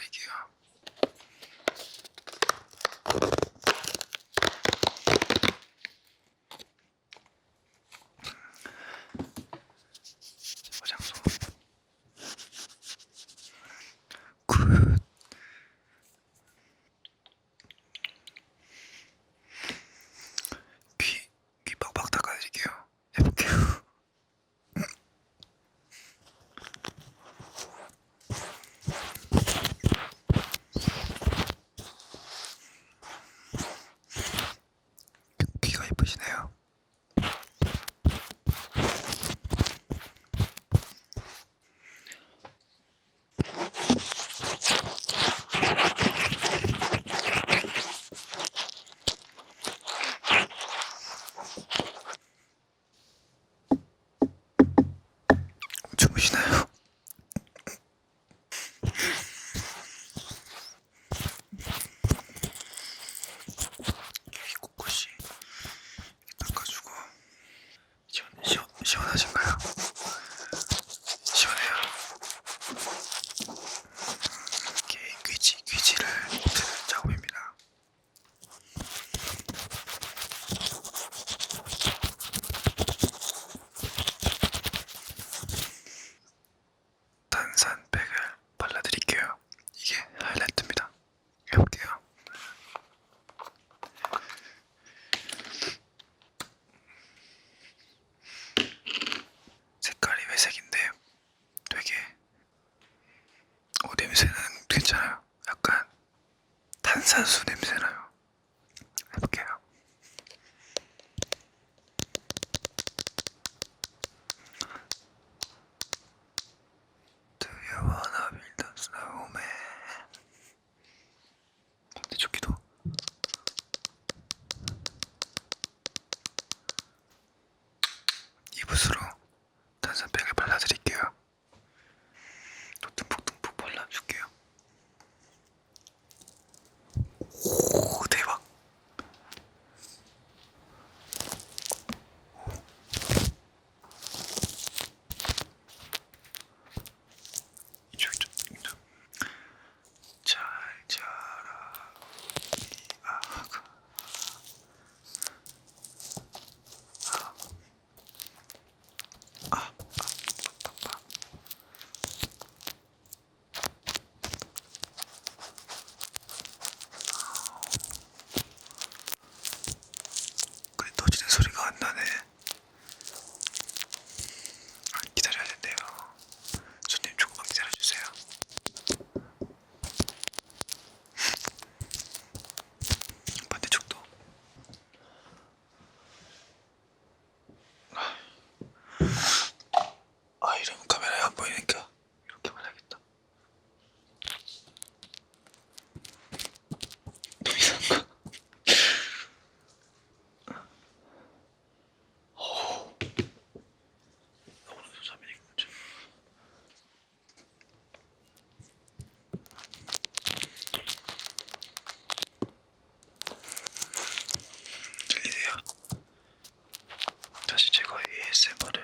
thank you. ASMR을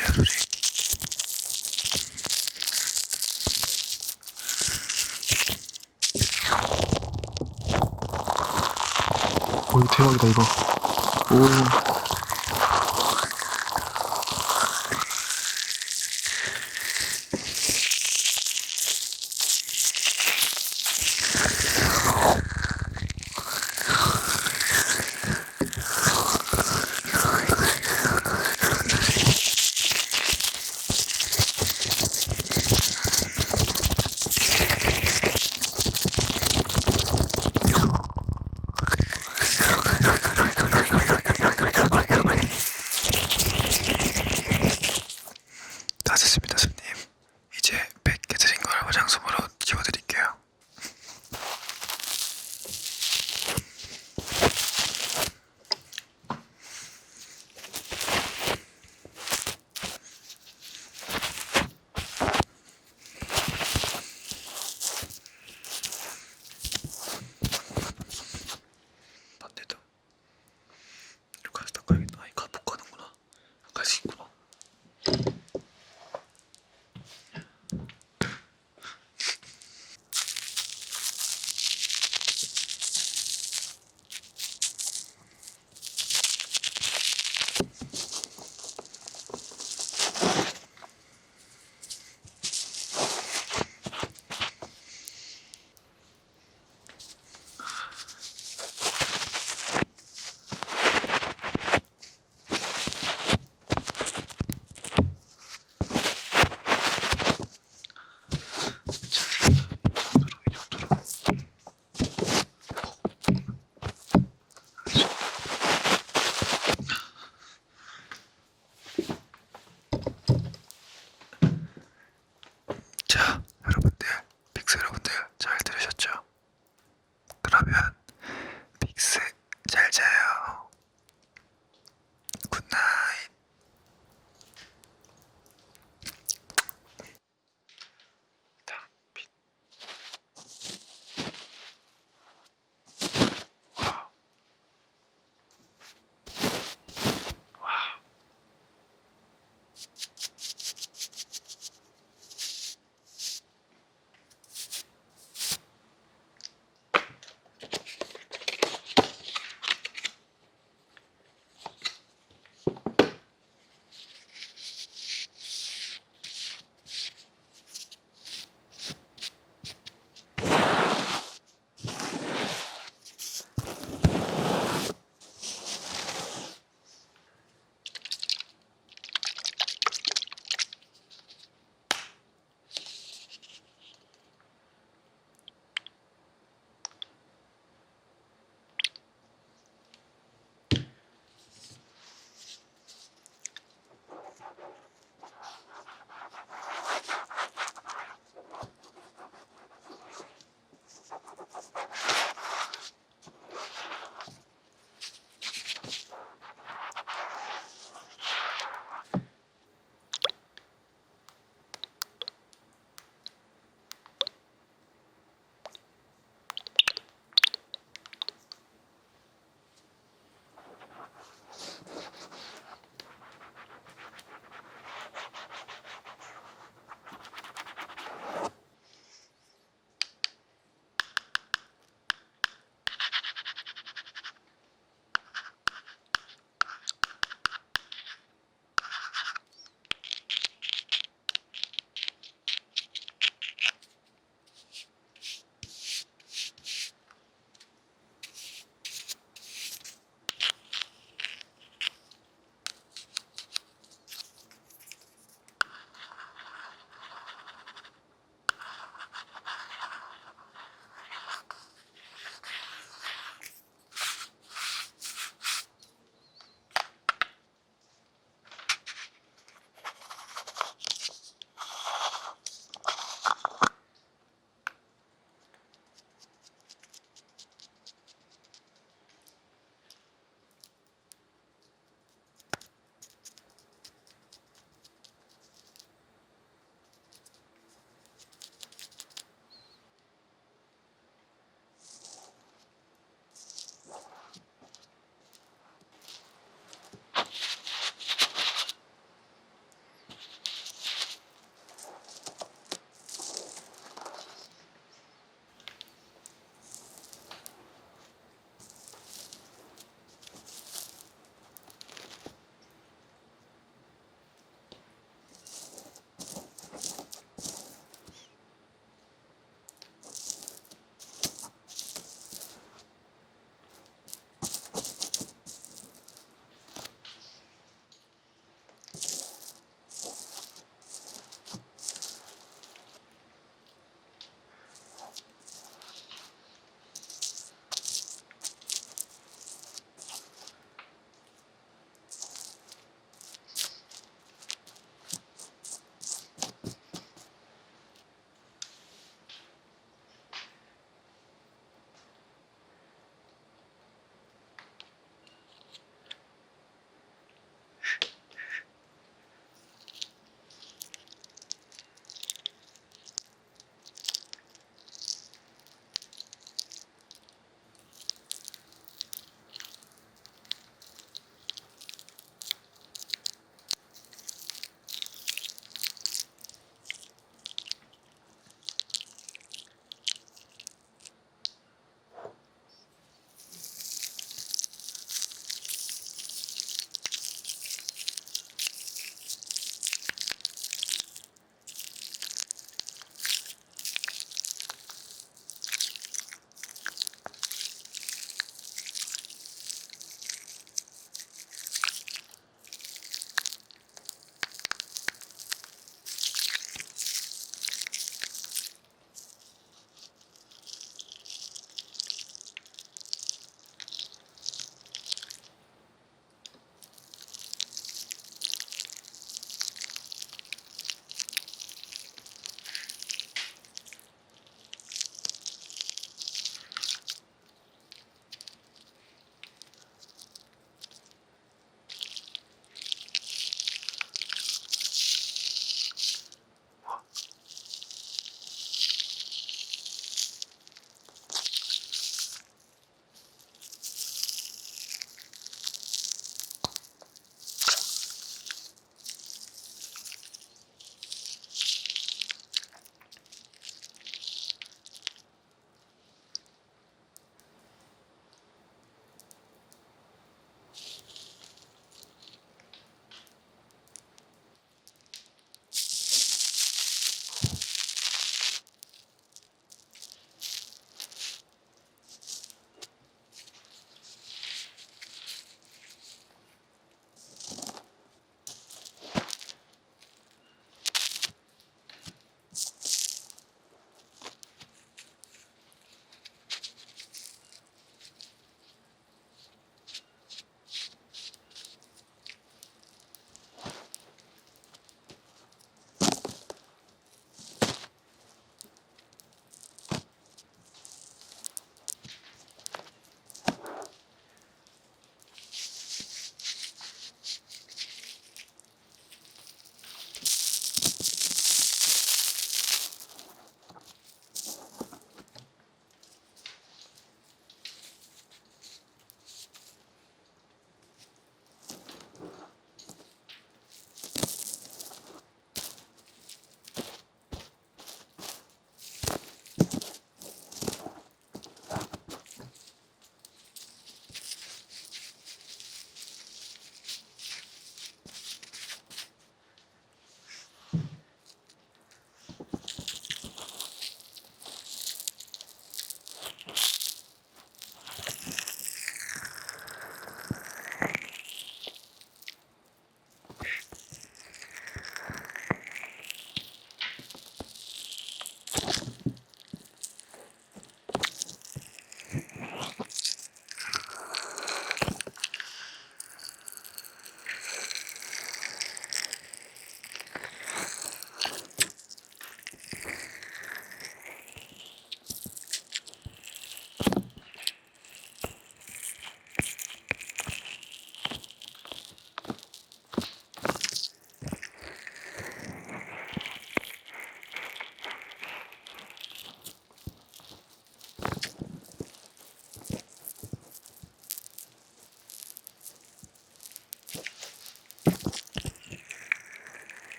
뾰루리 오 대박이다 이거. 오. you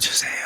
just say